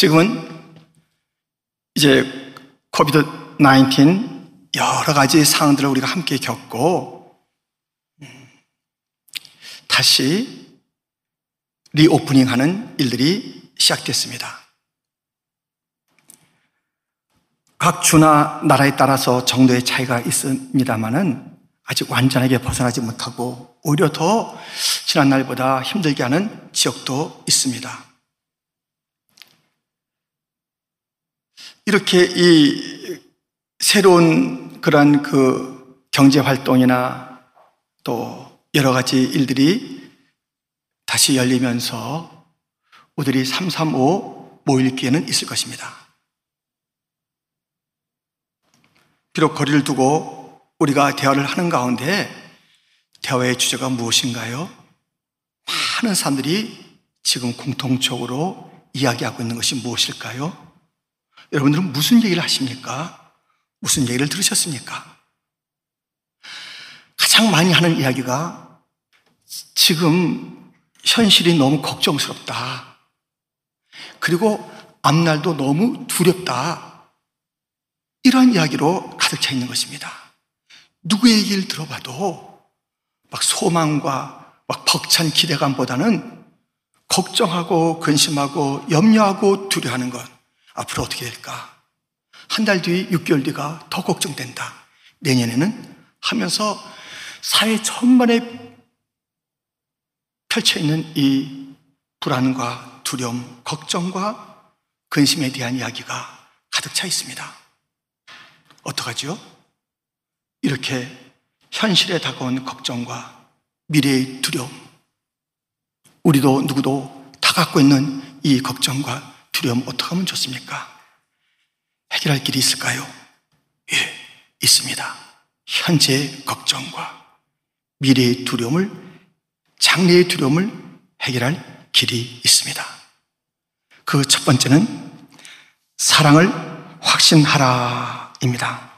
지금은 이제 COVID 19 여러 가지 상황들을 우리가 함께 겪고 음, 다시 reopening 하는 일들이 시작됐습니다. 각 주나 나라에 따라서 정도의 차이가 있습니다만은 아직 완전하게 벗어나지 못하고 오히려 더 지난날보다 힘들게 하는 지역도 있습니다. 이렇게 이 새로운 그러한 그 경제 활동이나 또 여러 가지 일들이 다시 열리면서 우리들이 335 모일 기회는 있을 것입니다. 비록 거리를 두고 우리가 대화를 하는 가운데 대화의 주제가 무엇인가요? 많은 사람들이 지금 공통적으로 이야기하고 있는 것이 무엇일까요? 여러분들은 무슨 얘기를 하십니까? 무슨 얘기를 들으셨습니까? 가장 많이 하는 이야기가 지금 현실이 너무 걱정스럽다. 그리고 앞날도 너무 두렵다. 이러한 이야기로 가득 차 있는 것입니다. 누구의 얘기를 들어봐도 막 소망과 막 벅찬 기대감보다는 걱정하고 근심하고 염려하고 두려워하는 것. 앞으로 어떻게 될까? 한 달 뒤, 6개월 뒤가 더 걱정된다. 내년에는 하면서 사회 전반에 펼쳐 있는 이 불안과 두려움, 걱정과 근심에 대한 이야기가 가득 차 있습니다. 어떡하죠? 이렇게 현실에 다가온 걱정과 미래의 두려움, 우리도 누구도 다 갖고 있는 이 걱정과 두려움 어떻게 하면 좋습니까? 해결할 길이 있을까요? 예, 있습니다. 현재의 걱정과 미래의 두려움을, 장래의 두려움을 해결할 길이 있습니다. 그 첫 번째는 사랑을 확신하라입니다.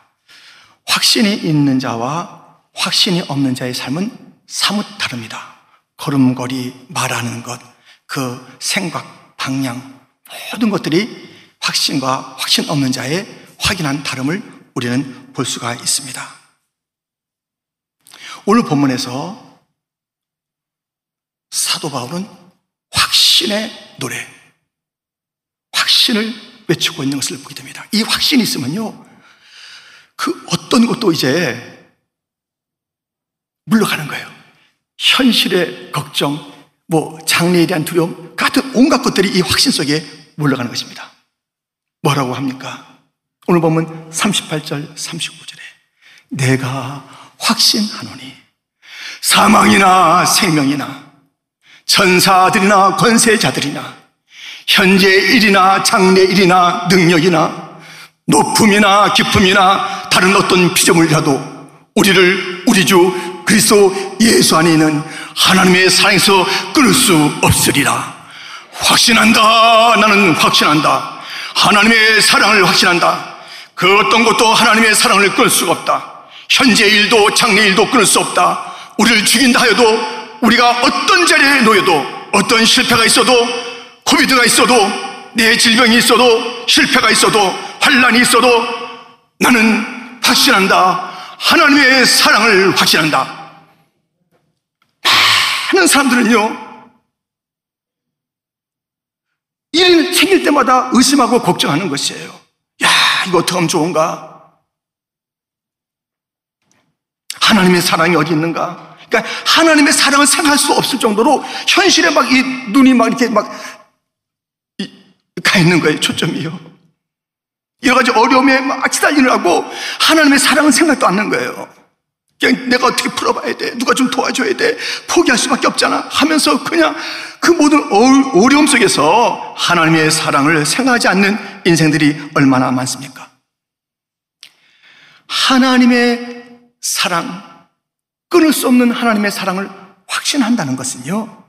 확신이 있는 자와 확신이 없는 자의 삶은 사뭇 다릅니다. 걸음걸이, 말하는 것, 그 생각, 방향, 모든 것들이 확신과 확신 없는 자의 확인한 다름을 우리는 볼 수가 있습니다. 오늘 본문에서 사도 바울은 확신의 노래, 확신을 외치고 있는 것을 보게 됩니다. 이 확신이 있으면요, 그 어떤 것도 이제 물러가는 거예요. 현실의 걱정, 뭐 장래에 대한 두려움 같은 온갖 것들이 이 확신 속에 물러가는 것입니다. 뭐라고 합니까? 오늘 보면 38절, 39절에 내가 확신하노니 사망이나 생명이나 천사들이나 권세자들이나 현재 일이나 장래 일이나 능력이나 높음이나 기쁨이나 다른 어떤 피조물이라도 우리를 우리 주 그리스도 예수 안에 있는 하나님의 사랑에서 끊을 수 없으리라. 확신한다. 나는 확신한다. 하나님의 사랑을 확신한다. 그 어떤 것도 하나님의 사랑을 끊을 수가 없다. 현재 일도 장래 일도 끊을 수 없다. 우리를 죽인다 하여도 우리가 어떤 자리에 놓여도 어떤 실패가 있어도 코비드가 있어도 내 질병이 있어도 실패가 있어도 환란이 있어도 나는 확신한다. 하나님의 사랑을 확신한다. 많은 사람들은요, 일이 생길 때마다 의심하고 걱정하는 것이에요. 야, 이거 어떻게 하면 좋은가? 하나님의 사랑이 어디 있는가? 그러니까 하나님의 사랑을 생각할 수 없을 정도로 현실에 막 이 눈이 막 이렇게 막 가 있는 거예요, 초점이요. 여러 가지 어려움에 막 시달리느라고 하나님의 사랑은 생각도 않는 거예요. 그냥 내가 어떻게 풀어봐야 돼. 누가 좀 도와줘야 돼. 포기할 수밖에 없잖아. 하면서 그냥 그 모든 어려움 속에서 하나님의 사랑을 생각하지 않는 인생들이 얼마나 많습니까? 하나님의 사랑, 끊을 수 없는 하나님의 사랑을 확신한다는 것은요.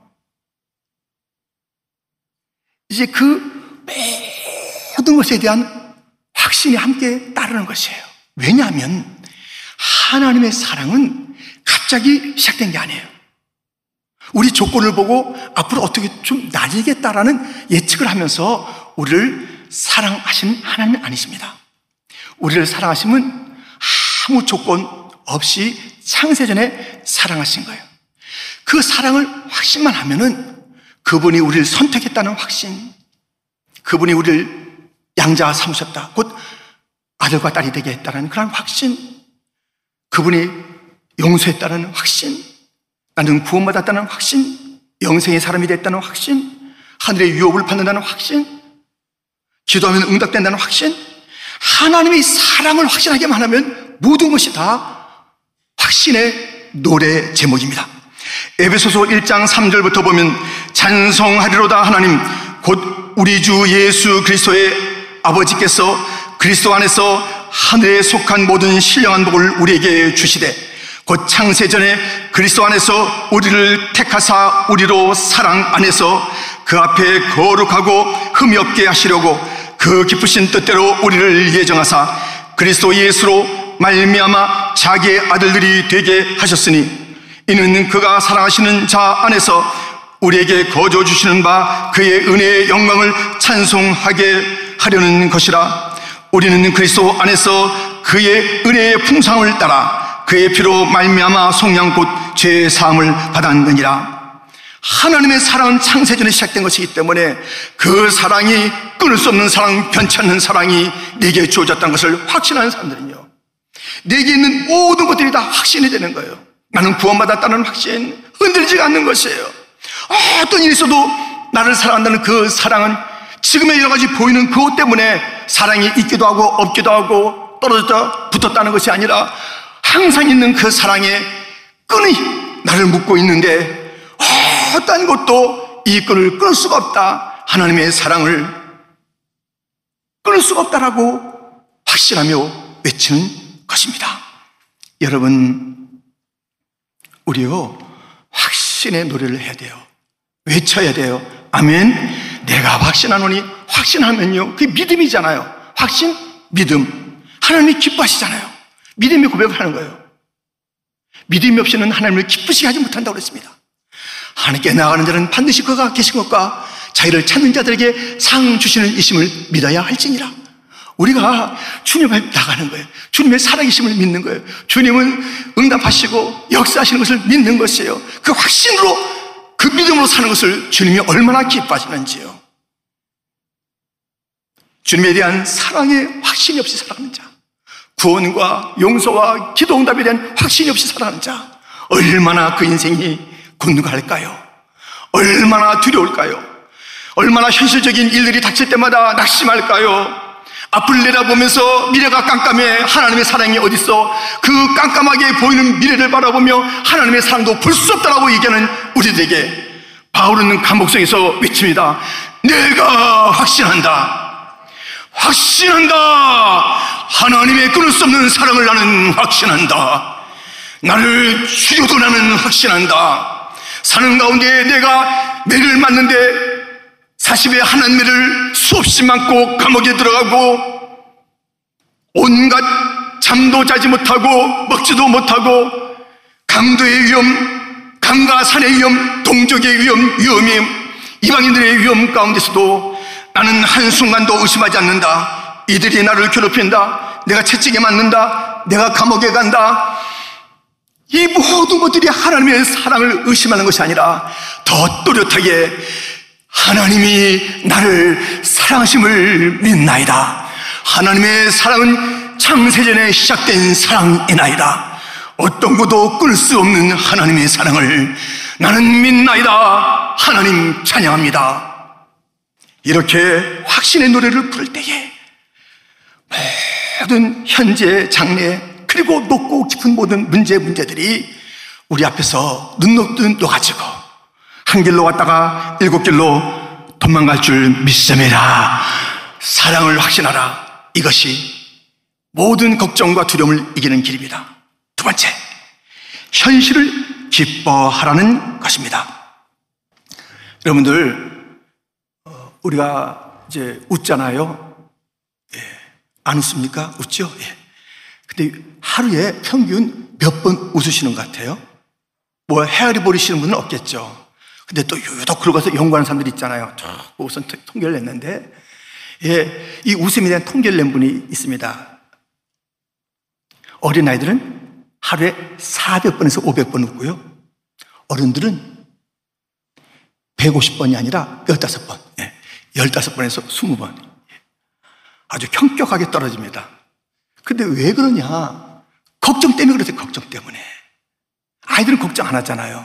이제 그 모든 것에 대한 확신이 함께 따르는 것이에요. 왜냐하면 하나님의 사랑은 갑자기 시작된 게 아니에요. 우리 조건을 보고 앞으로 어떻게 좀 나아지겠다라는 예측을 하면서 우리를 사랑하신 하나님은 아니십니다. 우리를 사랑하심은 아무 조건 없이 창세전에 사랑하신 거예요. 그 사랑을 확신만 하면은 그분이 우리를 선택했다는 확신, 그분이 우리를 양자 삼으셨다. 곧 아들과 딸이 되게 했다는 그런 확신, 그분이 용서했다는 확신, 나는 구원받았다는 확신, 영생의 사람이 됐다는 확신, 하늘의 유업을 받는다는 확신, 기도하면 응답된다는 확신, 하나님의 사랑을 확신하게만 하면 모든 것이 다 확신의 노래 제목입니다. 에베소서 1장 3절부터 보면 찬송하리로다 하나님 곧 우리 주 예수 그리스도의 아버지께서 그리스도 안에서 하늘에 속한 모든 신령한 복을 우리에게 주시되 곧 창세전에 그리스도 안에서 우리를 택하사 우리로 사랑 안에서 그 앞에 거룩하고 흠이 없게 하시려고 그 기쁘신 뜻대로 우리를 예정하사 그리스도 예수로 말미암아 자기의 아들들이 되게 하셨으니 이는 그가 사랑하시는 자 안에서 우리에게 거저 주시는 바 그의 은혜의 영광을 찬송하게 하려는 것이라 우리는 그리스도 안에서 그의 은혜의 풍성을 따라 그의 피로 말미암아 곧 죄의 사함을 받았느니라 하나님의 사랑은 창세전에 시작된 것이기 때문에 그 사랑이 끊을 수 없는 사랑, 변치 않는 사랑이 내게 주어졌다는 것을 확신하는 사람들은요. 내게 있는 모든 것들이 다 확신이 되는 거예요. 나는 구원받았다는 확신, 흔들리지가 않는 것이에요. 어떤 일이 있어도 나를 사랑한다는 그 사랑은 지금의 여러 가지 보이는 그것 때문에 사랑이 있기도 하고 없기도 하고 떨어졌다 붙었다는 것이 아니라 항상 있는 그 사랑에 끈이 나를 묶고 있는데 어떤 것도 이 끈을 끊을 수가 없다. 하나님의 사랑을 끊을 수가 없다라고 확신하며 외치는 것입니다. 여러분, 우리요, 확신의 노래를 해야 돼요. 외쳐야 돼요. 아멘. 내가 확신하노니 확신하면요. 그게 믿음이잖아요. 확신, 믿음. 하나님이 기뻐하시잖아요. 믿음의 고백을 하는 거예요. 믿음이 없이는 하나님을 기쁘시게 하지 못한다고 그랬습니다. 하나님께 나가는 자는 반드시 그가 계신 것과 자기를 찾는 자들에게 상 주시는 이심을 믿어야 할지니라. 우리가 주님 앞에 나가는 거예요. 주님의 살아계심을 믿는 거예요. 주님은 응답하시고 역사하시는 것을 믿는 것이에요. 그 확신으로 그 믿음으로 사는 것을 주님이 얼마나 기뻐하시는지요. 주님에 대한 사랑의 확신이 없이 살아가는 자, 구원과 용서와 기도 응답에 대한 확신이 없이 살아가는 자, 얼마나 그 인생이 곤두갈까요? 얼마나 두려울까요? 얼마나 현실적인 일들이 닥칠 때마다 낙심할까요? 앞을 내다보면서 미래가 깜깜해 하나님의 사랑이 어딨어? 그 깜깜하게 보이는 미래를 바라보며 하나님의 사랑도 볼 수 없다라고 얘기하는 우리들에게 바울은 감옥성에서 외칩니다. 내가 확신한다. 확신한다. 하나님의 끊을 수 없는 사랑을 나는 확신한다. 나를 죽여도 나는 확신한다. 사는 가운데 내가 매를 맞는데 40에 하나님 매를 수없이 맞고 감옥에 들어가고 온갖 잠도 자지 못하고 먹지도 못하고 강도의 위험, 강과 산의 위험, 동족의 위험, 위험이 이방인들의 위험 가운데서도 나는 한순간도 의심하지 않는다. 이들이 나를 괴롭힌다. 내가 채찍에 맞는다. 내가 감옥에 간다. 이 모든 것들이 하나님의 사랑을 의심하는 것이 아니라 더 또렷하게 하나님이 나를 사랑하심을 믿나이다. 하나님의 사랑은 창세전에 시작된 사랑이나이다. 어떤 것도 끊을 수 없는 하나님의 사랑을 나는 믿나이다. 하나님 찬양합니다. 이렇게 확신의 노래를 부를 때에 모든 현재 장래 그리고 높고 깊은 모든 문제 문제들이 우리 앞에서 눈 녹듯 녹아지고 한 길로 왔다가 일곱 길로 도망갈 줄 믿음이라 사랑을 확신하라 이것이 모든 걱정과 두려움을 이기는 길입니다. 두 번째, 현실을 기뻐하라는 것입니다. 여러분들, 어, 우리가 이제 웃잖아요. 예. 안 웃습니까? 웃죠? 예. 근데 하루에 평균 몇 번 웃으시는 것 같아요? 뭐 헤아리 버리시는 분은 없겠죠. 근데 또 유독 그러고 서 연구하는 사람들이 있잖아요. 쭉 우선 통계를 냈는데 예, 이 웃음에 대한 통계를 낸 분이 있습니다. 어린아이들은 하루에 400번에서 500번 웃고요. 어른들은 150번이 아니라 15번, 예, 15번에서 20번. 아주 현격하게 떨어집니다. 근데 왜 그러냐? 걱정 때문에 그러세요, 걱정 때문에. 아이들은 걱정 안 하잖아요.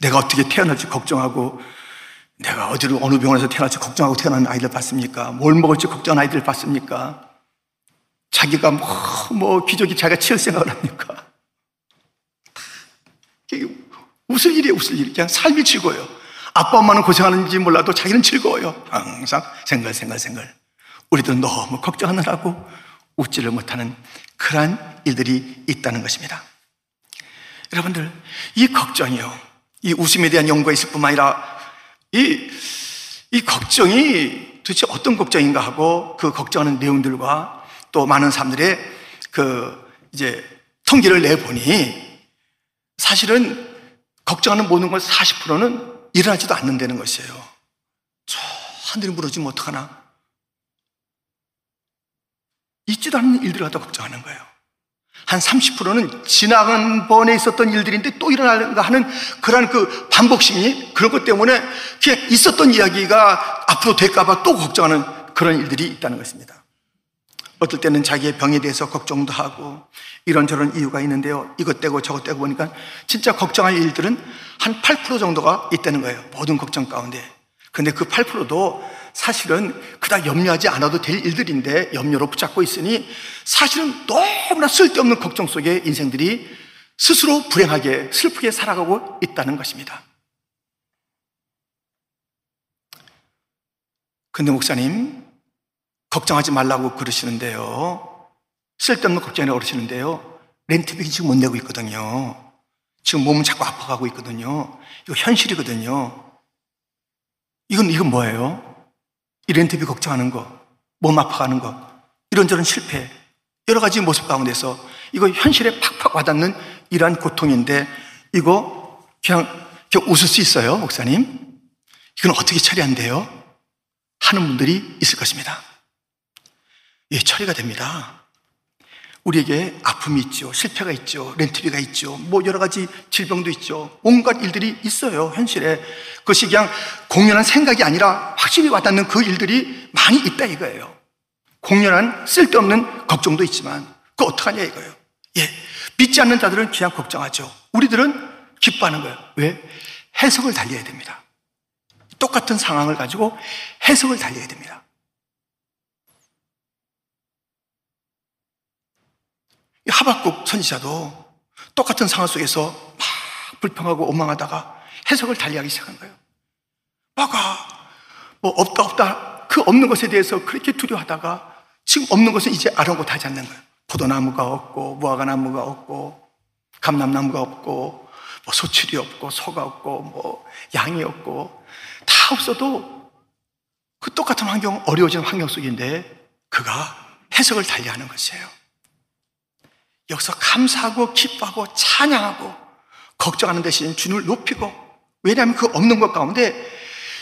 내가 어떻게 태어날지 걱정하고, 내가 어디로 어느 병원에서 태어날지 걱정하고 태어난 아이들 봤습니까? 뭘 먹을지 걱정한 아이들 봤습니까? 자기가 뭐, 뭐, 기저귀 자기가 치울 생각을 합니까? 웃을 일이에요, 웃을 일. 그냥 삶이 즐거워요. 아빠, 엄마는 고생하는지 몰라도 자기는 즐거워요. 항상 생글, 생글, 생글. 우리도 너무 걱정하느라고 웃지를 못하는 그러한 일들이 있다는 것입니다. 여러분들, 이 걱정이요. 이 웃음에 대한 연구가 있을 뿐만 아니라 이, 이 걱정이 도대체 어떤 걱정인가 하고 그 걱정하는 내용들과 또 많은 사람들의 그 이제 통계를 내보니 사실은 걱정하는 모든 것 40%는 일어나지도 않는다는 것이에요. 저 하늘이 무너지면 어떡하나? 있지도 않는 일들을 갖다 걱정하는 거예요. 한 30%는 지나간 번에 있었던 일들인데 또 일어날까 하는 그런 그 반복심이 그런 것 때문에 그냥 있었던 이야기가 앞으로 될까봐 또 걱정하는 그런 일들이 있다는 것입니다. 어떨 때는 자기의 병에 대해서 걱정도 하고 이런저런 이유가 있는데요. 이것 떼고 저것 떼고 보니까 진짜 걱정할 일들은 한 8% 정도가 있다는 거예요. 모든 걱정 가운데. 근데 그 8%도 사실은 그닥 염려하지 않아도 될 일들인데 염려로 붙잡고 있으니 사실은 너무나 쓸데없는 걱정 속에 인생들이 스스로 불행하게 슬프게 살아가고 있다는 것입니다. 근데 목사님, 걱정하지 말라고 그러시는데요. 쓸데없는 걱정이라고 그러시는데요. 렌트비는 지금 못 내고 있거든요. 지금 몸은 자꾸 아파가고 있거든요. 이거 현실이거든요. 이건, 이건 뭐예요? 이 렌트비 걱정하는 거, 몸 아파가는 거, 이런저런 실패, 여러 가지 모습 가운데서 이거 현실에 팍팍 와닿는 이러한 고통인데 이거 그냥, 그냥 웃을 수 있어요, 목사님? 이건 어떻게 처리한대요? 하는 분들이 있을 것입니다. 예, 처리가 됩니다. 우리에게 아픔이 있죠. 실패가 있죠. 렌트비가 있죠. 뭐 여러 가지 질병도 있죠. 온갖 일들이 있어요. 현실에. 그것이 그냥 공연한 생각이 아니라 확실히 와닿는 그 일들이 많이 있다 이거예요. 공연한 쓸데없는 걱정도 있지만 그 어떡하냐 이거예요. 예. 믿지 않는 자들은 그냥 걱정하죠. 우리들은 기뻐하는 거예요. 왜? 해석을 달려야 됩니다. 똑같은 상황을 가지고 해석을 달려야 됩니다. 하박국 선지자도 똑같은 상황 속에서 막 불평하고 원망하다가 해석을 달리하기 시작한 거예요. 뭐가 뭐 없다 없다 그 없는 것에 대해서 그렇게 두려워하다가 지금 없는 것은 이제 아랑곳하지 않는 거예요. 포도나무가 없고 무화과나무가 없고 감람나무가 없고 뭐 소출이 없고 소가 없고 뭐 양이 없고 다 없어도 그 똑같은 환경 어려워진 환경 속인데 그가 해석을 달리하는 것이에요. 여기서 감사하고 기뻐하고 찬양하고 걱정하는 대신 주님을 높이고 왜냐하면 그 없는 것 가운데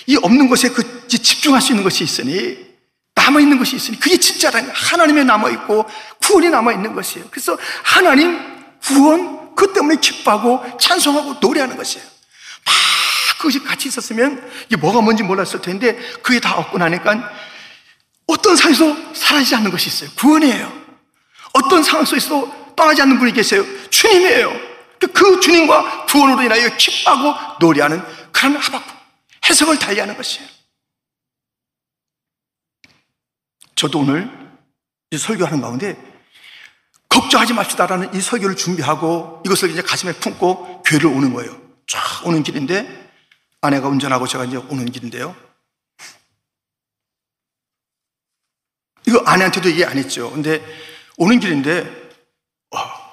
이 없는 것에 그 집중할 수 있는 것이 있으니 남아 있는 것이 있으니 그게 진짜라니 하나님에 남아 있고 구원이 남아 있는 것이에요. 그래서 하나님 구원 그 때문에 기뻐하고 찬송하고 노래하는 것이에요. 막 그것이 같이 있었으면 이게 뭐가 뭔지 몰랐을 텐데 그게 다 없고 나니까 어떤 상황에서 사라지지 않는 것이 있어요. 구원이에요. 어떤 상황 속에서 도 떠나지 않는 분이 계세요. 주님이에요. 그, 그 주님과 구원으로 인하여 기뻐하고 노래하는 그런 하박국. 해석을 달리하는 것이에요. 저도 오늘 설교하는 가운데 걱정하지 맙시다라는 이 설교를 준비하고 이것을 이제 가슴에 품고 교회를 오는 거예요. 쫙 오는 길인데 아내가 운전하고 제가 이제 오는 길인데요. 이거 아내한테도 얘기 안 했죠. 근데 오는 길인데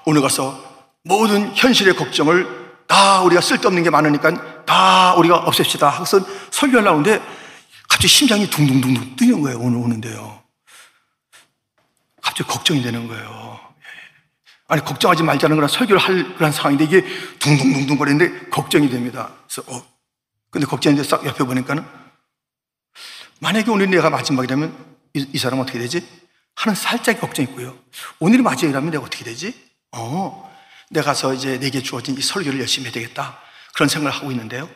오늘 가서 모든 현실의 걱정을 다 우리가 쓸데없는 게 많으니까 다 우리가 없앱시다. 하고서 설교하려고 하는데 갑자기 심장이 둥둥둥둥 뛰는 거예요. 오늘 오는데요. 갑자기 걱정이 되는 거예요. 아니, 걱정하지 말자는 거라 설교를 할 그런 상황인데 이게 둥둥둥둥 거리는데 걱정이 됩니다. 그래서, 어. 근데 돼서 싹 옆에 보니까는 만약에 오늘 내가 마지막이라면 이, 이 사람은 어떻게 되지? 하는 살짝 걱정 있고요. 오늘이 마지막이라면 내가 어떻게 되지? 어, 내가 가서 이제 내게 주어진 이 설교를 열심히 해야 되겠다. 그런 생각을 하고 있는데요.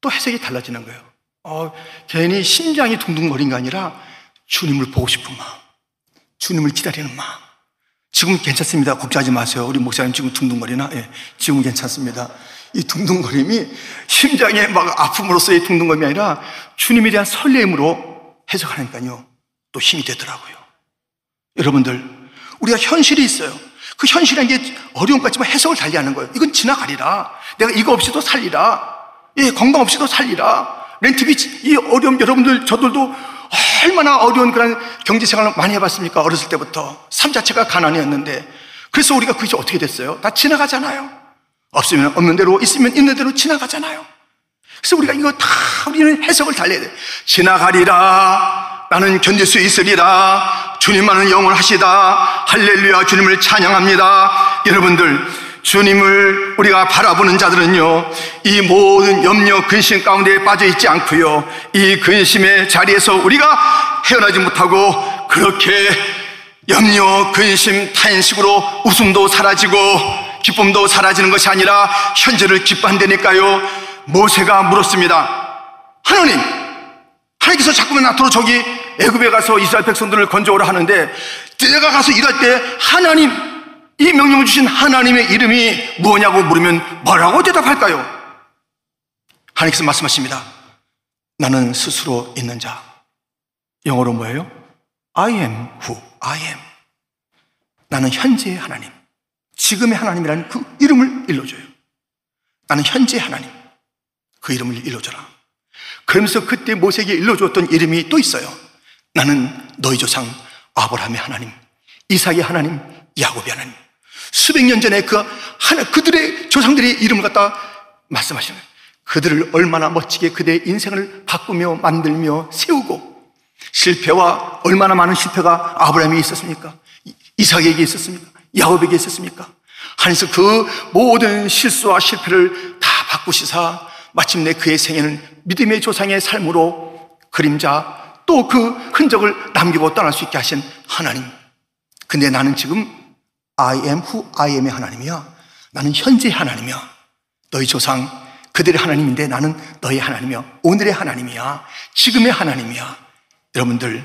또 해석이 달라지는 거예요. 어, 괜히 심장이 둥둥거린 게 아니라 주님을 보고 싶은 마음, 주님을 기다리는 마음. 지금 괜찮습니다. 걱정하지 마세요. 우리 목사님 지금 둥둥거리나? 예, 지금 괜찮습니다. 이 둥둥거림이 심장의 막 아픔으로서의 둥둥거림이 아니라 주님에 대한 설렘으로 해석하니까요. 또 힘이 되더라고요. 여러분들, 우리가 현실이 있어요. 그 현실이라는 게 어려운 것 같지만 해석을 달리 하는 거예요. 이건 지나가리라. 내가 이거 없이도 살리라. 예, 건강 없이도 살리라. 렌트비, 이 어려움, 여러분들, 저들도 얼마나 어려운 그런 경제 생활을 많이 해봤습니까? 어렸을 때부터. 삶 자체가 가난이었는데. 그래서 우리가 그것이 어떻게 됐어요? 다 지나가잖아요. 없으면 없는 대로, 있으면 있는 대로 지나가잖아요. 그래서 우리가 이거 다 우리는 해석을 달려야 돼. 지나가리라. 나는 견딜 수 있으리라. 주님만은 영원하시다. 할렐루야. 주님을 찬양합니다. 여러분들, 주님을 우리가 바라보는 자들은요, 이 모든 염려, 근심 가운데 빠져 있지 않고요, 이 근심의 자리에서 우리가 헤어나지 못하고 그렇게 염려, 근심, 탄식으로 웃음도 사라지고 기쁨도 사라지는 것이 아니라 현재를 기뻐한다니까요. 모세가 물었습니다. 하나님, 하나님께서 자꾸만 나토로 저기 애굽에 가서 이스라엘 백성들을 건져오라 하는데 내가 가서 일할 때 하나님 이 명령을 주신 하나님의 이름이 뭐냐고 물으면 뭐라고 대답할까요? 하나님께서 말씀하십니다. 나는 스스로 있는 자. 영어로 뭐예요? I am who I am. 나는 현재의 하나님. 지금의 하나님이라는 그 이름을 일러줘요. 나는 현재의 하나님. 그 이름을 일러줘라. 그러면서 그때 모세에게 일러줬던 이름이 또 있어요. 나는 너희 조상 아브라함의 하나님, 이삭의 하나님, 야곱의 하나님. 수백 년 전에 그 하나 그들의 조상들의 이름을 갖다 말씀하시는 거예요. 그들을 얼마나 멋지게 그들의 인생을 바꾸며 만들며 세우고 실패와 얼마나 많은 실패가 아브라함에 있었습니까? 이삭에게 있었습니까? 야곱에게 있었습니까? 하나님께서 그 모든 실수와 실패를 다 바꾸시사 마침내 그의 생애는 믿음의 조상의 삶으로 그림자 또 그 흔적을 남기고 떠날 수 있게 하신 하나님. 근데 나는 지금 I am who I am의 하나님이야. 나는 현재 하나님이야. 너희 조상 그들의 하나님인데 나는 너희 하나님이야. 오늘의 하나님이야. 지금의 하나님이야. 여러분들,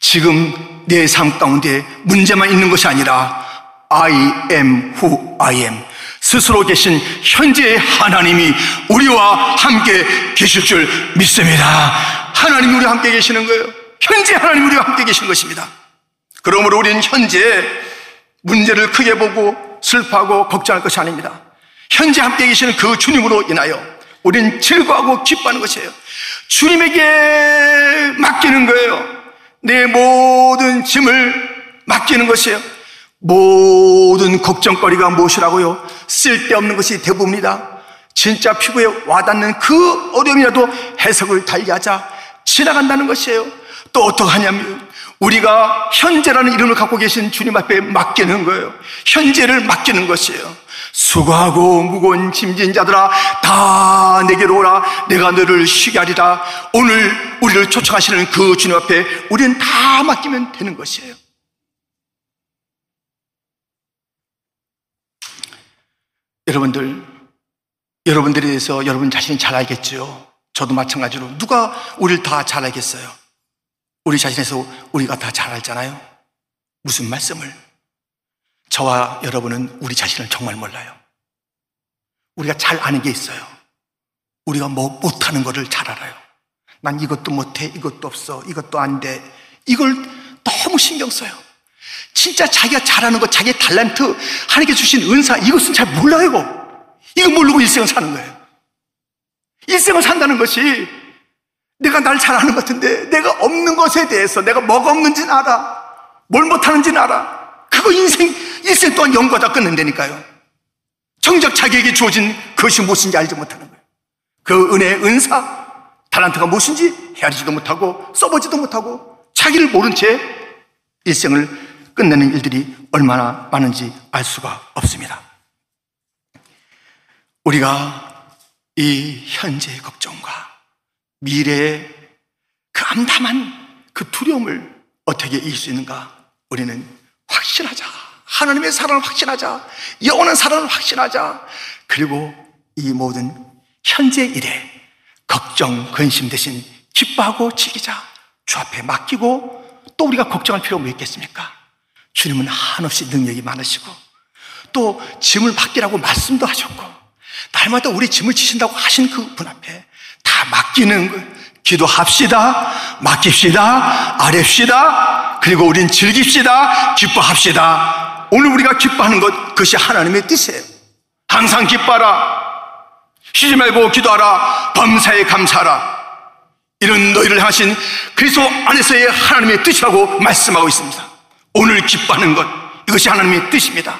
지금 내 삶 가운데 문제만 있는 것이 아니라 I am who I am. 스스로 계신 현재의 하나님이 우리와 함께 계실 줄 믿습니다. 하나님이 우리와 함께 계시는 거예요. 현재 하나님이 우리와 함께 계시는 것입니다. 그러므로 우리는 현재 문제를 크게 보고 슬퍼하고 걱정할 것이 아닙니다. 현재 함께 계시는 그 주님으로 인하여 우리는 즐거워하고 기뻐하는 것이에요. 주님에게 맡기는 거예요. 내 모든 짐을 맡기는 것이에요. 모든 걱정거리가 무엇이라고요? 쓸데없는 것이 대부분이다. 진짜 피부에 와닿는 그 어려움이라도 해석을 달리 하자 지나간다는 것이에요. 또 어떡하냐면 우리가 현재라는 이름을 갖고 계신 주님 앞에 맡기는 거예요. 현재를 맡기는 것이에요. 수고하고 무거운 짐진 자들아 다 내게로 오라 내가 너를 쉬게 하리라 오늘 우리를 초청하시는 그 주님 앞에 우리는 다 맡기면 되는 것이에요. 여러분들, 여러분들에 대해서 여러분 자신이 잘 알겠죠? 저도 마찬가지로. 누가 우리를 다 잘 알겠어요? 우리 자신에서 우리가 다 잘 알잖아요? 무슨 말씀을? 저와 여러분은 우리 자신을 정말 몰라요. 우리가 잘 아는 게 있어요. 우리가 뭐 못하는 거를 잘 알아요. 난 이것도 못해, 이것도 없어, 이것도 안 돼. 이걸 너무 신경 써요. 진짜 자기가 잘하는 것, 자기의 달란트, 하나님께 주신 은사, 이것은 잘 몰라요, 이거. 이거 모르고 일생을 사는 거예요. 일생을 산다는 것이 내가 날 잘하는 것 같은데 내가 없는 것에 대해서 내가 뭐가 없는지는 알아. 뭘 못하는지는 알아. 그거 인생, 일생 동안 연구하다 끝낸다니까요. 정작 자기에게 주어진 그것이 무엇인지 알지 못하는 거예요. 그 은혜, 은사, 달란트가 무엇인지 헤아리지도 못하고 써보지도 못하고 자기를 모른 채 일생을 끝내는 일들이 얼마나 많은지 알 수가 없습니다. 우리가 이 현재의 걱정과 미래의 그 암담한 그 두려움을 어떻게 이길 수 있는가? 우리는 확신하자. 하나님의 사랑을 확신하자. 영원한 사랑을 확신하자. 그리고 이 모든 현재 일에 걱정, 근심 대신 기뻐하고 즐기자. 주 앞에 맡기고 또 우리가 걱정할 필요가 뭐 있겠습니까? 주님은 한없이 능력이 많으시고 또 짐을 맡기라고 말씀도 하셨고 날마다 우리 짐을 지신다고 하신 그 분 앞에 다 맡기는 거 기도합시다. 맡깁시다. 아뢰시다. 그리고 우린 즐깁시다. 기뻐합시다. 오늘 우리가 기뻐하는 것 그것이 하나님의 뜻이에요. 항상 기뻐하라. 쉬지 말고 기도하라. 범사에 감사하라. 이런 너희를 하신 그리스도 안에서의 하나님의 뜻이라고 말씀하고 있습니다. 오늘 기뻐하는 것 이것이 하나님의 뜻입니다.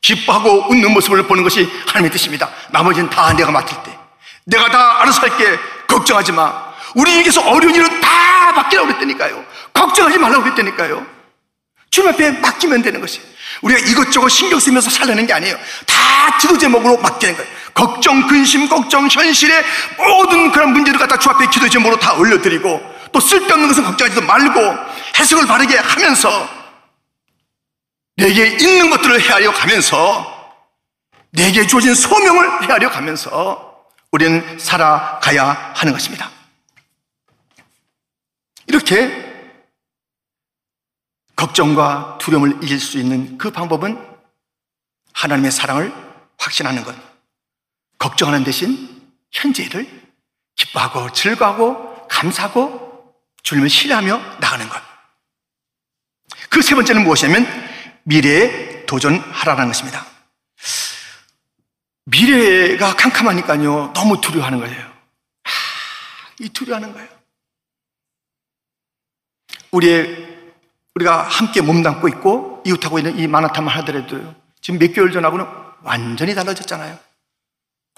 기뻐하고 웃는 모습을 보는 것이 하나님의 뜻입니다. 나머지는 다 내가 맡을 때 내가 다 알아서 할게 걱정하지 마. 우리에게서 어려운 일은 다 맡기라고 그랬다니까요. 걱정하지 말라고 그랬다니까요. 주님 앞에 맡기면 되는 것이. 우리가 이것저것 신경 쓰면서 살려는 게 아니에요. 다 기도 제목으로 맡기는 거예요. 걱정, 근심, 걱정, 현실의 모든 그런 문제를 갖다 주 앞에 기도 제목으로 다 올려드리고 또 쓸데없는 것은 걱정하지도 말고 해석을 바르게 하면서 내게 있는 것들을 헤아려 가면서 내게 주어진 소명을 헤아려 가면서 우리는 살아가야 하는 것입니다. 이렇게 걱정과 두려움을 이길 수 있는 그 방법은 하나님의 사랑을 확신하는 것. 걱정하는 대신 현재를 기뻐하고 즐거워하고 감사하고 주님을 신뢰하며 나가는 것. 그 세 번째는 무엇이냐면 미래에 도전하라는 것입니다. 미래가 캄캄하니까요. 너무 두려워하는 거예요. 하, 이 두려워하는 거예요. 우리의 우리가 함께 몸담고 있고 이웃하고 있는 이 마나타만 하더라도요. 지금 몇 개월 전하고는 완전히 달라졌잖아요.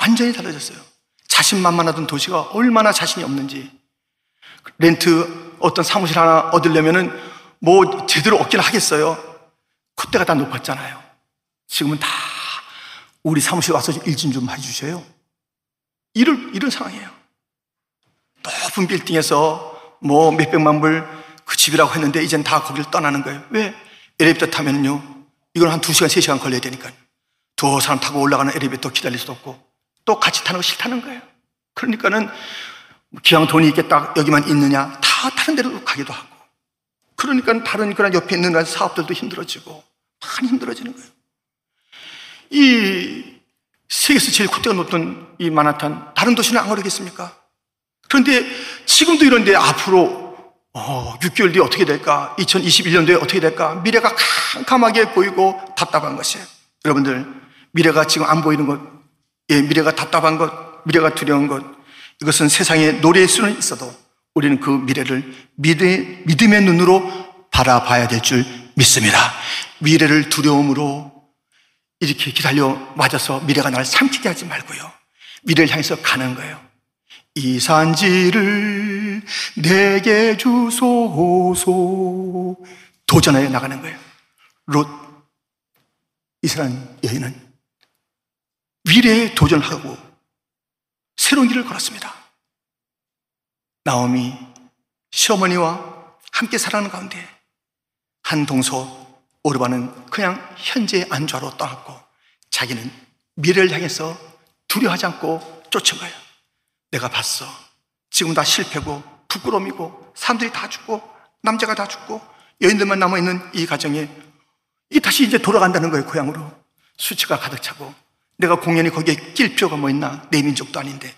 완전히 달라졌어요. 자신만만하던 도시가 얼마나 자신이 없는지. 렌트 어떤 사무실 하나 얻으려면은 뭐 제대로 얻기는 하겠어요. 콧대가 다 높았잖아요. 지금은 다 우리 사무실 와서 일좀 해주셔요. 이런, 이런 상황이에요. 높은 빌딩에서 뭐 몇백만 불 그 집이라고 했는데 이젠 다 거기를 떠나는 거예요. 왜? 엘리베이터 타면요. 이건 한 두시간 세시간 걸려야 되니까. 두 사람 타고 올라가는 엘리베이터 기다릴 수도 없고 또 같이 타는 거 싫다는 거예요. 그러니까는 기왕 돈이 있겠다 여기만 있느냐 다 다른 데로 가기도 하고 그러니까 다른 그런 옆에 있는 사업들도 힘들어지고 많이 힘들어지는 거예요. 이 세계에서 제일 콧대가 높던 이 마나탄 다른 도시는 안 그러겠습니까? 그런데 지금도 이런데 앞으로 어, 6개월 뒤에 어떻게 될까? 2021년도에 어떻게 될까? 미래가 캄캄하게 보이고 답답한 것이에요. 여러분들, 미래가 지금 안 보이는 것, 예, 미래가 답답한 것, 미래가 두려운 것, 이것은 세상에 노래의 수는 있어도 우리는 그 미래를 믿음의, 믿음의 눈으로 바라봐야 될 줄 믿습니다. 미래를 두려움으로 이렇게 기다려 맞아서 미래가 나를 삼키게 하지 말고요. 미래를 향해서 가는 거예요. 이 산지를 내게 주소서 도전하여 나가는 거예요. 롯 이스라엘 여인은 미래에 도전하고 새로운 길을 걸었습니다. 나오미 시어머니와 함께 살아가는 가운데 한 동서 오르바는 그냥 현재의 안좌로 떠났고 자기는 미래를 향해서 두려워하지 않고 거예요. 내가 봤어. 지금 다 실패고 부끄러움이고 사람들이 다 죽고 남자가 다 죽고 여인들만 남아있는 이 가정에 이 다시 이제 돌아간다는 거예요 고향으로. 수치가 가득 차고 내가 공연히 거기에 낄 필요가 뭐 있나? 내 민족도 아닌데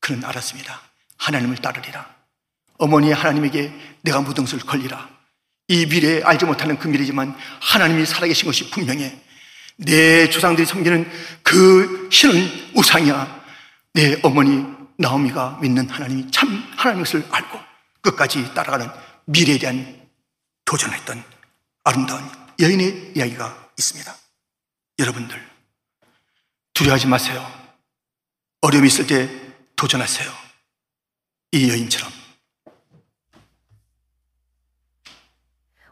그는 알았습니다. 하나님을 따르리라. 어머니 하나님에게 내가 무등수를 걸리라 이 미래에 알지 못하는 그 미래지만 하나님이 살아계신 것이 분명해 내 조상들이 섬기는 그 신은 우상이야 내 어머니 나오미가 믿는 하나님이 참 하나님 것을 알고 끝까지 따라가는 미래에 대한 도전했던 아름다운 여인의 이야기가 있습니다. 여러분들, 두려워하지 마세요. 어려움이 있을 때 도전하세요. 이 여인처럼.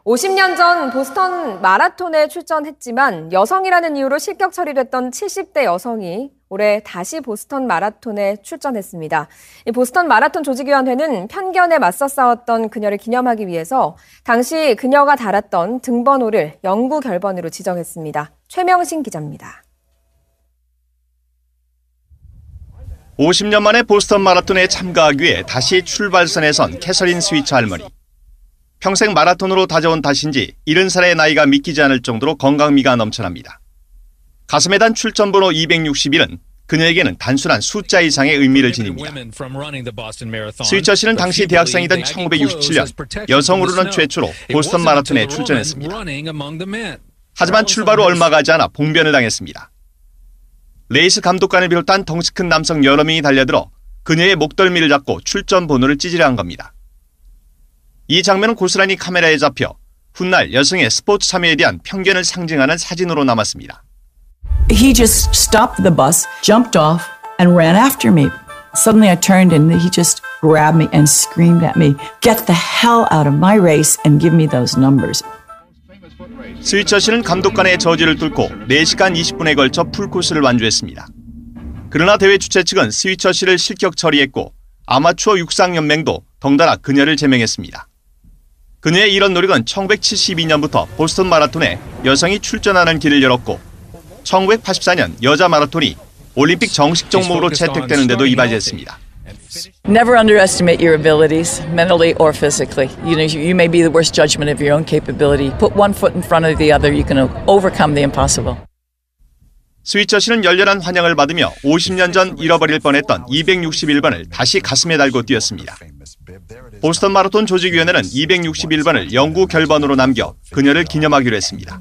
50년 전 보스턴 마라톤에 출전했지만 여성이라는 이유로 실격 처리됐던 70대 여성이 올해 다시 보스턴 마라톤에 출전했습니다. 보스턴 마라톤 조직위원회는 편견에 맞서 싸웠던 그녀를 기념하기 위해서 당시 그녀가 달았던 등번호를 영구 결번으로 지정했습니다. 최명신 기자입니다. 50년 만에 보스턴 마라톤에 참가하기 위해 다시 출발선에 선 캐서린 스위처 할머니. 평생 마라톤으로 다져온 탓인지 70살의 나이가 믿기지 않을 정도로 건강미가 넘쳐납니다. 가슴에 단 출전번호 261은 그녀에게는 단순한 숫자 이상의 의미를 지닙니다. 스위처 씨는 당시 대학생이던 1967년 여성으로는 최초로 보스턴 마라톤에 출전했습니다. 하지만 출발 후 얼마 가지 않아 봉변을 당했습니다. 레이스 감독관을 비롯한 덩치 큰 남성 여러 명이 달려들어 그녀의 목덜미를 잡고 출전 번호를 찢으려 한 겁니다. 이 장면은 고스란히 카메라에 잡혀 훗날 여성의 스포츠 참여에 대한 편견을 상징하는 사진으로 남았습니다. He just stopped the bus, jumped off, and ran after me. Suddenly I turned and he just grabbed me and screamed at me, Get the hell out of my race and give me those numbers. 스위처 씨는 감독관의 저지를 뚫고 4시간 20분에 걸쳐 풀코스를 완주했습니다. 그러나 대회 주최 측은 스위처 씨를 실격 처리했고 아마추어 육상연맹도 덩달아 그녀를 제명했습니다. 그녀의 이런 노력은 1972년부터 보스턴 마라톤에 여성이 출전하는 길을 열었고 1984년 여자 마라톤이 올림픽 정식 종목으로 채택되는 데도 이바지했습니다. Never underestimate your abilities, mentally or physically. You know, you may be the worst judgment of your own capability. Put one foot in front of the other, you can overcome the impossible. 스위처 씨는 열렬한 환영을 받으며 50년 전 잃어버릴 뻔했던 261번을 다시 가슴에 달고 뛰었습니다. 보스턴 마라톤 조직위원회는 261번을 영구 결번으로 남겨 그녀를 기념하기로 했습니다.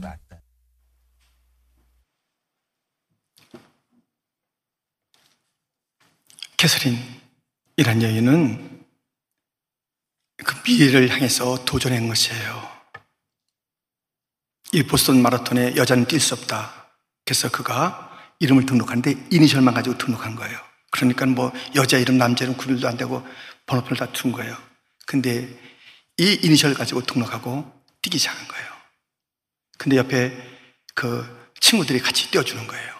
캐서린이란 여인은 그 미래를 향해서 도전한 것이에요. 이 보스턴 마라톤에 여자는 뛸 수 없다. 그래서 그가 이름을 등록하는데 이니셜만 가지고 등록한 거예요. 그러니까 뭐 여자 이름, 남자 이름 구별도 안 되고 번호표를 다준 거예요. 근데 이 이니셜 가지고 등록하고 뛰기 시작한 거예요. 근데 옆에 그 친구들이 같이 뛰어주는 거예요.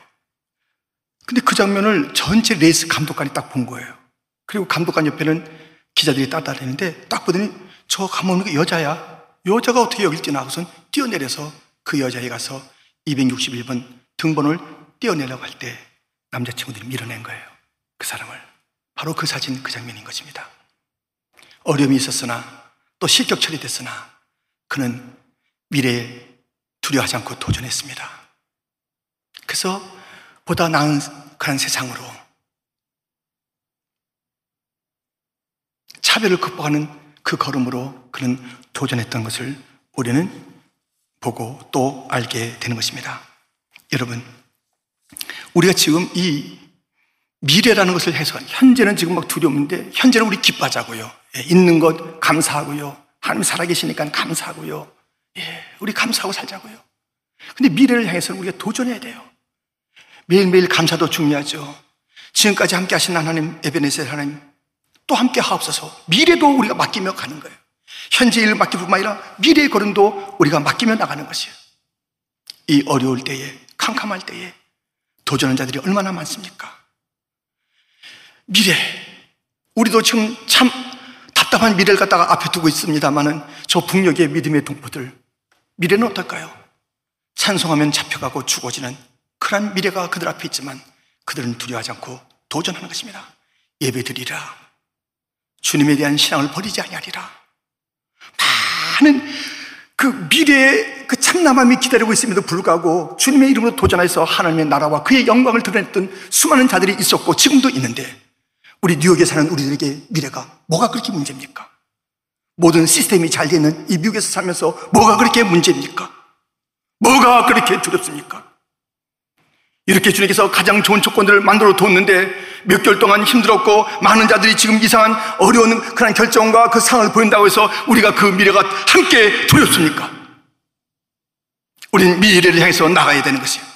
근데 그 장면을 전체 레이스 감독관이 딱 본 거예요. 그리고 감독관 옆에는 기자들이 따라다니는데 딱 보더니 저 가면 여자야. 여자가 어떻게 여길 뛰나 하고선 뛰어내려서 그 여자에 가서 261번 등번호를 뛰어내려고 할 때 남자친구들이 밀어낸 거예요. 그 사람을. 바로 그 사진, 그 장면인 것입니다. 어려움이 있었으나 또 실격 처리됐으나 그는 미래에 두려워하지 않고 도전했습니다. 그래서 보다 나은 그런 세상으로 차별을 극복하는 그 걸음으로 그는 도전했던 것을 우리는 보고 또 알게 되는 것입니다. 여러분, 우리가 지금 이 미래라는 것을 해서 현재는 지금 막 두려운데 현재는 우리 기뻐하자고요. 예, 있는 것 감사하고요. 하나님 살아계시니까 감사하고요. 예, 우리 감사하고 살자고요. 근데 미래를 향해서는 우리가 도전해야 돼요. 매일매일 감사도 중요하죠. 지금까지 함께 하신 하나님, 에베네셀 하나님, 또 함께 하옵소서. 미래도 우리가 맡기며 가는 거예요. 현재 일을 맡길 뿐만 아니라 미래의 걸음도 우리가 맡기며 나가는 것이에요. 이 어려울 때에, 캄캄할 때에 도전하는 자들이 얼마나 많습니까? 미래. 우리도 지금 참 답답한 미래를 갖다가 앞에 두고 있습니다만은 저 북녘의 믿음의 동포들. 미래는 어떨까요? 찬송하면 잡혀가고 죽어지는 그런 미래가 그들 앞에 있지만 그들은 두려워하지 않고 도전하는 것입니다. 예배드리라. 주님에 대한 신앙을 버리지 아니하리라. 많은 그 미래의 그 참남함이 기다리고 있음에도 불구하고 주님의 이름으로 도전해서 하나님의 나라와 그의 영광을 드러냈던 수많은 자들이 있었고 지금도 있는데 우리 뉴욕에 사는 우리들에게 미래가 뭐가 그렇게 문제입니까? 모든 시스템이 잘 되는 이 미국에서 살면서 뭐가 그렇게 문제입니까? 뭐가 그렇게 두렵습니까? 이렇게 주님께서 가장 좋은 조건들을 만들어 뒀는데 몇 개월 동안 힘들었고 많은 자들이 지금 이상한 어려운 그런 결정과 그 상을 보인다고 해서 우리가 그 미래가 함께 두렵습니까? 우리는 미래를 향해서 나가야 되는 것이에요.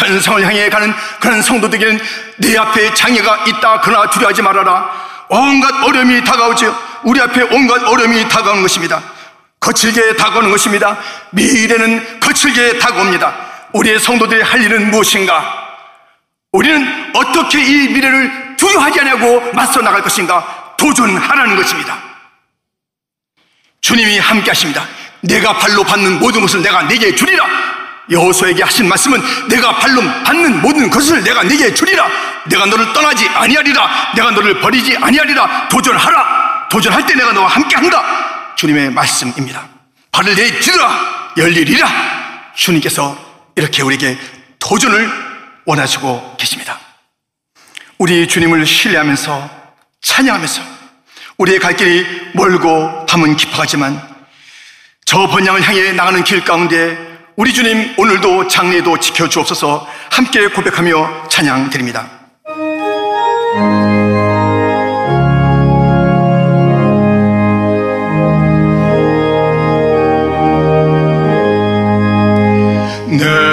천성을 향해 가는 그런 성도들에게는 내 앞에 장애가 있다 그러나 두려워하지 말아라. 온갖 어려움이 다가오죠. 우리 앞에 온갖 어려움이 다가오는 것입니다. 거칠게 다가오는 것입니다. 미래는 거칠게 다가옵니다. 우리의 성도들이 할 일은 무엇인가? 우리는 어떻게 이 미래를 두려워하지 않냐고 맞서 나갈 것인가? 도전하라는 것입니다. 주님이 함께 하십니다. 내가 발로 받는 모든 것을 내가 내게 주리라. 여호수에게 하신 말씀은 내가 발로 받는 모든 것을 내가 내게 주리라. 내가 너를 떠나지 아니하리라. 내가 너를 버리지 아니하리라. 도전하라. 도전할 때 내가 너와 함께 한다. 주님의 말씀입니다. 발을 내디라 열리리라. 주님께서 이렇게 우리에게 도전을 원하시고 계십니다. 우리 주님을 신뢰하면서 찬양하면서 우리의 갈 길이 멀고 밤은 깊어가지만 저 번향을 향해 나가는 길 가운데 우리 주님 오늘도 장래도 지켜주옵소서 함께 고백하며 찬양 드립니다. 내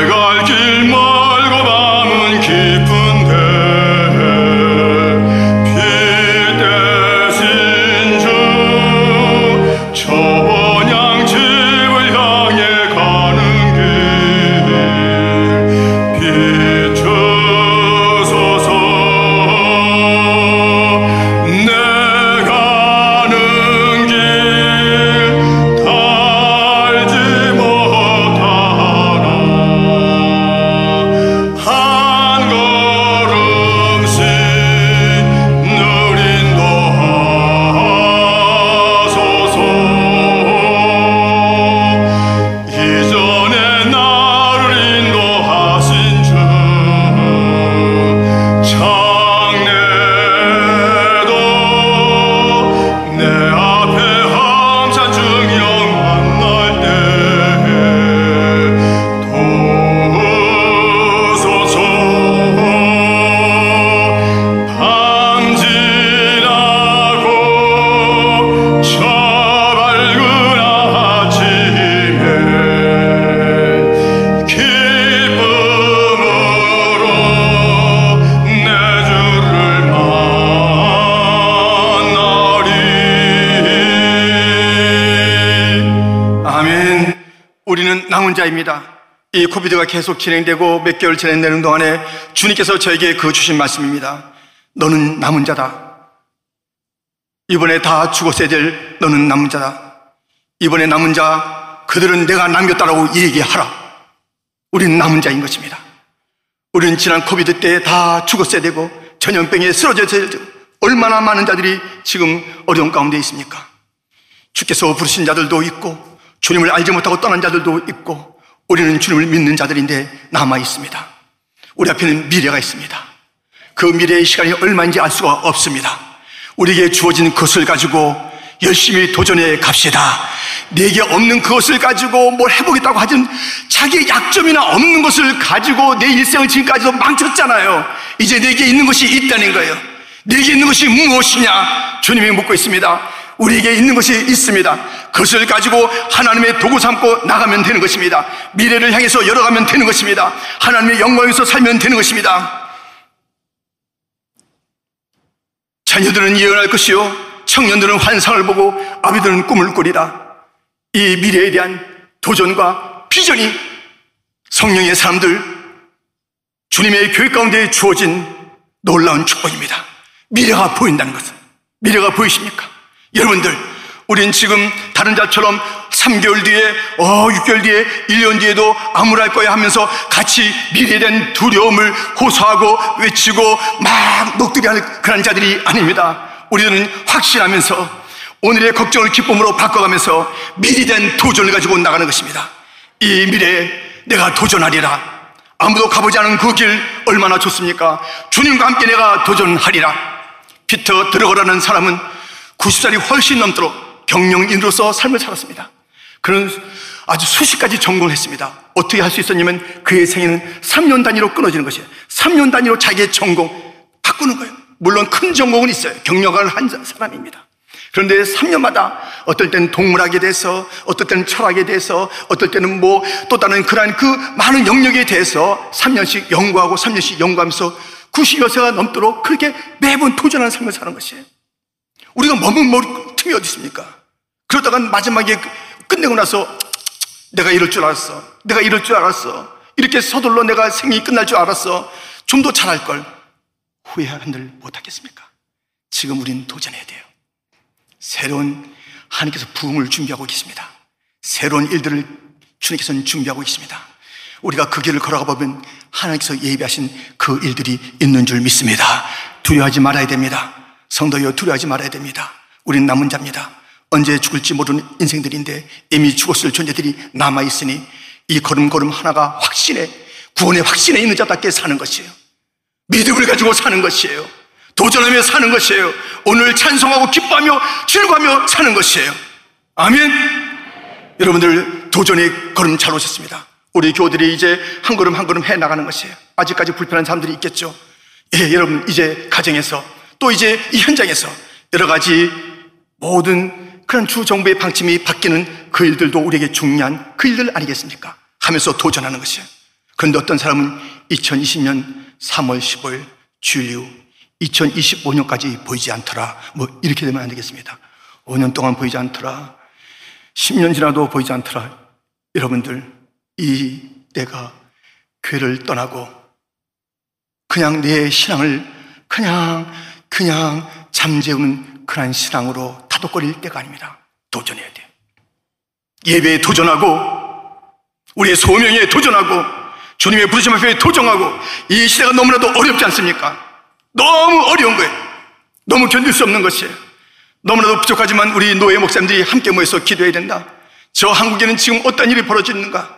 자입니다. 이 코비드가 계속 진행되고 몇 개월 진행되는 동안에 주님께서 저에게 그 주신 말씀입니다. 너는 남은 자다. 이번에 다 죽었어야 될 너는 남은 자다. 이번에 남은 자 그들은 내가 남겼다라고 얘기하라. 우리는 남은 자인 것입니다. 우리는 지난 코비드 때 다 죽었어야 되고 전염병에 쓰러졌어야 되고 얼마나 많은 자들이 지금 어려운 가운데 있습니까? 주께서 부르신 자들도 있고 주님을 알지 못하고 떠난 자들도 있고 우리는 주님을 믿는 자들인데 남아 있습니다. 우리 앞에는 미래가 있습니다. 그 미래의 시간이 얼마인지 알 수가 없습니다. 우리에게 주어진 것을 가지고 열심히 도전해 갑시다. 내게 없는 그것을 가지고 뭘 해보겠다고 하든 자기의 약점이나 없는 것을 가지고 내 일생을 지금까지도 망쳤잖아요. 이제 내게 있는 것이 있다는 거예요. 내게 있는 것이 무엇이냐? 주님이 묻고 있습니다. 우리에게 있는 것이 있습니다. 그것을 가지고 하나님의 도구 삼고 나가면 되는 것입니다. 미래를 향해서 열어가면 되는 것입니다. 하나님의 영광에서 살면 되는 것입니다. 자녀들은 예언할 것이요 청년들은 환상을 보고 아비들은 꿈을 꾸리라 이 미래에 대한 도전과 비전이 성령의 사람들 주님의 교회 가운데 주어진 놀라운 축복입니다 미래가 보인다는 것은 미래가 보이십니까? 여러분들 우린 지금 다른 자처럼 3개월 뒤에, 어, 6개월 뒤에, 1년 뒤에도 암울할 거야 하면서 같이 미래에 대한 두려움을 호소하고 외치고 막 녹들이 하는 그런 자들이 아닙니다. 우리는 확신하면서 오늘의 걱정을 기쁨으로 바꿔가면서 미래에 대한 도전을 가지고 나가는 것입니다. 이 미래에 내가 도전하리라. 아무도 가보지 않은 그 길 얼마나 좋습니까? 주님과 함께 내가 도전하리라. 피터 들어가라는 사람은 90살이 훨씬 넘도록 경영인으로서 삶을 살았습니다. 그는 아주 수십 가지 전공을 했습니다. 어떻게 할 수 있었냐면 그의 생애는 3년 단위로 끊어지는 것이에요. 3년 단위로 자기의 전공 바꾸는 거예요. 물론 큰 전공은 있어요. 경력을 한 사람입니다. 그런데 3년마다 어떨 때는 동물학에 대해서, 어떨 때는 철학에 대해서, 어떨 때는 뭐 또 다른 그러한 그 많은 영역에 대해서 3년씩 연구하고 3년씩 연구하면서 90여 세가 넘도록 그렇게 매번 도전하는 삶을 사는 것이에요. 우리가 머문 머리 틈이 어디 있습니까? 그러다가 마지막에 끝내고 나서 내가 이럴 줄 알았어. 내가 이럴 줄 알았어. 이렇게 서둘러 내가 생이 끝날 줄 알았어. 좀 더 잘할 걸. 후회한들 못하겠습니까? 지금 우린 도전해야 돼요. 새로운 하나님께서 부흥을 준비하고 계십니다. 새로운 일들을 주님께서는 준비하고 계십니다. 우리가 그 길을 걸어가 보면 하나님께서 예비하신 그 일들이 있는 줄 믿습니다. 두려워하지 말아야 됩니다. 성도여 두려워하지 말아야 됩니다. 우린 남은 자입니다. 언제 죽을지 모르는 인생들인데 이미 죽었을 존재들이 남아있으니 이 걸음걸음 하나가 확신에, 구원의 확신에 있는 자답게 사는 것이에요. 믿음을 가지고 사는 것이에요. 도전하며 사는 것이에요. 오늘 찬송하고 기뻐하며 즐거하며 사는 것이에요. 아멘. 여러분들 도전의 걸음 잘 오셨습니다. 우리 교들이 이제 한 걸음 한 걸음 해 나가는 것이에요. 아직까지 불편한 사람들이 있겠죠. 예, 여러분 이제 가정에서 또 이제 이 현장에서 여러 가지 모든 그런 주 정부의 방침이 바뀌는 그 일들도 우리에게 중요한 그 일들 아니겠습니까? 하면서 도전하는 것이에요. 그런데 어떤 사람은 2020년 3월 15일 주일 이후 2025년까지 보이지 않더라. 뭐 이렇게 되면 안 되겠습니다. 5년 동안 보이지 않더라. 10년 지나도 보이지 않더라. 여러분들, 이 내가 교회를 떠나고 그냥 내 신앙을 그냥, 그냥 잠재우는 그러한 신앙으로 타독거릴 때가 아닙니다. 도전해야 돼요. 예배에 도전하고, 우리의 소명에 도전하고, 주님의 부르심 앞에 도전하고, 이 시대가 너무나도 어렵지 않습니까? 너무 어려운 거예요. 너무 견딜 수 없는 것이에요. 너무나도 부족하지만 우리 노예 목사님들이 함께 모여서 기도해야 된다. 저 한국에는 지금 어떤 일이 벌어지는가?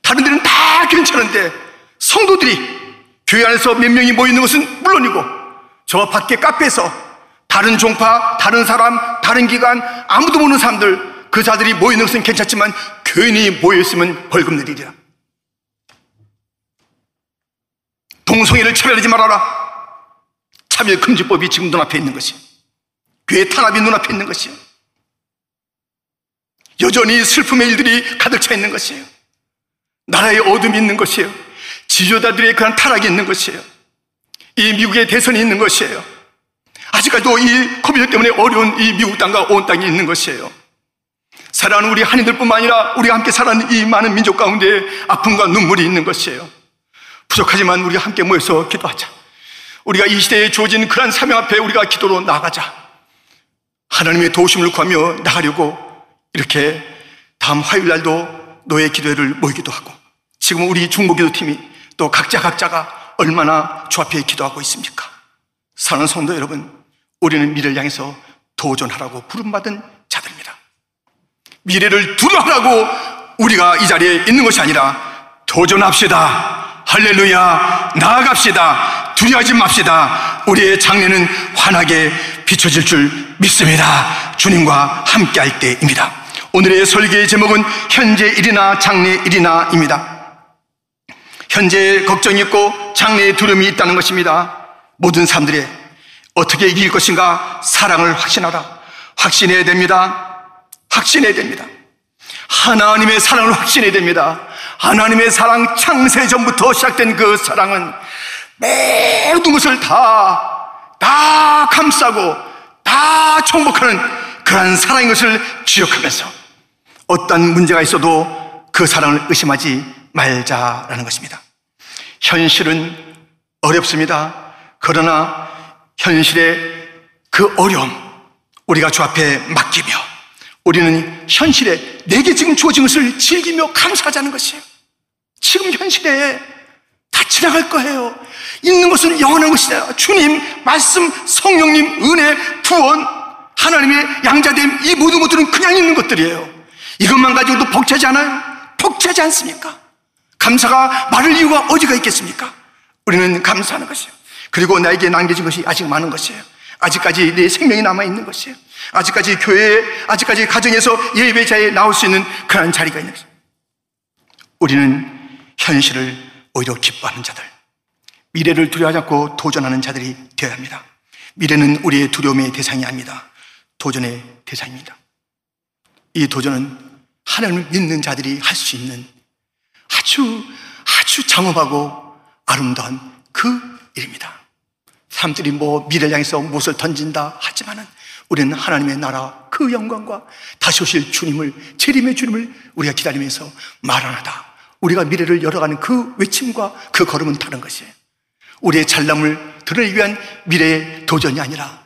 다른 데는 다 괜찮은데 성도들이 교회 안에서 몇 명이 모이는 것은 물론이고 저 밖에 카페에서 다른 종파, 다른 사람, 다른 기관, 아무도 모르는 사람들 그 자들이 모이는 것은 괜찮지만 교인이 모여있으면 벌금 내리리라. 동성애를 차별하지 말아라. 차별금지법이 지금 눈앞에 있는 것이 교회 탄압이 눈앞에 있는 것이요. 여전히 슬픔의 일들이 가득 차 있는 것이에요. 나라의 어둠이 있는 것이에요. 지도자들의 그런 타락이 있는 것이에요. 이 미국의 대선이 있는 것이에요. 아직까지도 이 코비드 때문에 어려운 이 미국 땅과 온 땅이 있는 것이에요. 사랑하는 우리 한인들뿐만 아니라 우리가 함께 살아가는 이 많은 민족 가운데 아픔과 눈물이 있는 것이에요. 부족하지만 우리가 함께 모여서 기도하자. 우리가 이 시대에 주어진 그러한 사명 앞에 우리가 기도로 나가자. 하나님의 도우심을 구하며 나가려고 이렇게 다음 화요일 날도 노예 기도회를 모이기도 하고 지금 우리 중보기도팀이 또 각자 각자가 얼마나 주 앞에 기도하고 있습니까? 사랑하는 성도 여러분, 우리는 미래를 향해서 도전하라고 부름받은 자들입니다. 미래를 두려하라고 우리가 이 자리에 있는 것이 아니라 도전합시다. 할렐루야. 나아갑시다. 두려워하지 맙시다. 우리의 장래는 환하게 비춰질 줄 믿습니다. 주님과 함께 할 때입니다. 오늘의 설계의 제목은 현재 일이나 장래 일이나입니다. 현재 걱정이 있고 장래에 두려움이 있다는 것입니다. 모든 사람들의 어떻게 이길 것인가 사랑을 확신하라. 확신해야 됩니다. 확신해야 됩니다. 하나님의 사랑을 확신해야 됩니다. 하나님의 사랑 창세 전부터 시작된 그 사랑은 모든 것을 다, 다 감싸고 다 정복하는 그러한 사랑인 것을 기억하면서 어떤 문제가 있어도 그 사랑을 의심하지 말자라는 것입니다. 현실은 어렵습니다. 그러나 현실의 그 어려움, 우리가 주 앞에 맡기며 우리는 현실에 내게 지금 주어진 것을 즐기며 감사하자는 것이에요. 지금 현실에 다 지나갈 거예요. 있는 것은 영원한 것이다. 주님, 말씀, 성령님, 은혜, 구원, 하나님의 양자됨, 이 모든 것들은 그냥 있는 것들이에요. 이것만 가지고도 벅차지 않아요? 벅차지 않습니까? 감사가 말할 이유가 어디가 있겠습니까? 우리는 감사하는 것이에요. 그리고 나에게 남겨진 것이 아직 많은 것이에요. 아직까지 내 생명이 남아있는 것이에요. 아직까지 교회에, 아직까지 가정에서 예배자에 나올 수 있는 그런 자리가 있는 것이에요. 우리는 현실을 오히려 기뻐하는 자들, 미래를 두려워하지 않고 도전하는 자들이 되어야 합니다. 미래는 우리의 두려움의 대상이 아닙니다. 도전의 대상입니다. 이 도전은 하나님을 믿는 자들이 할 수 있는 아주, 아주 장엄하고 아름다운 그 일입니다. 사람들이 뭐 미래를 향해서 무엇을 던진다 하지만은 우리는 하나님의 나라 그 영광과 다시 오실 주님을 재림의 주님을 우리가 기다리면서 말하나다. 우리가 미래를 열어가는 그 외침과 그 걸음은 다른 것이에요. 우리의 잘남을 드러내기 위한 미래의 도전이 아니라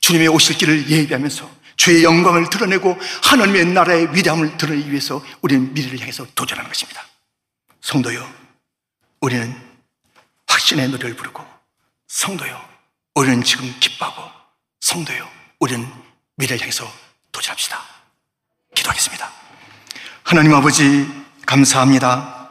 주님의 오실 길을 예비하면서 주의 영광을 드러내고 하나님의 나라의 위대함을 드러내기 위해서 우리는 미래를 향해서 도전하는 것입니다. 성도요, 우리는 확신의 노래를 부르고 성도요, 우리는 지금 기뻐하고 성도요, 우리는 미래를 향해서 도전합시다. 기도하겠습니다. 하나님 아버지 감사합니다.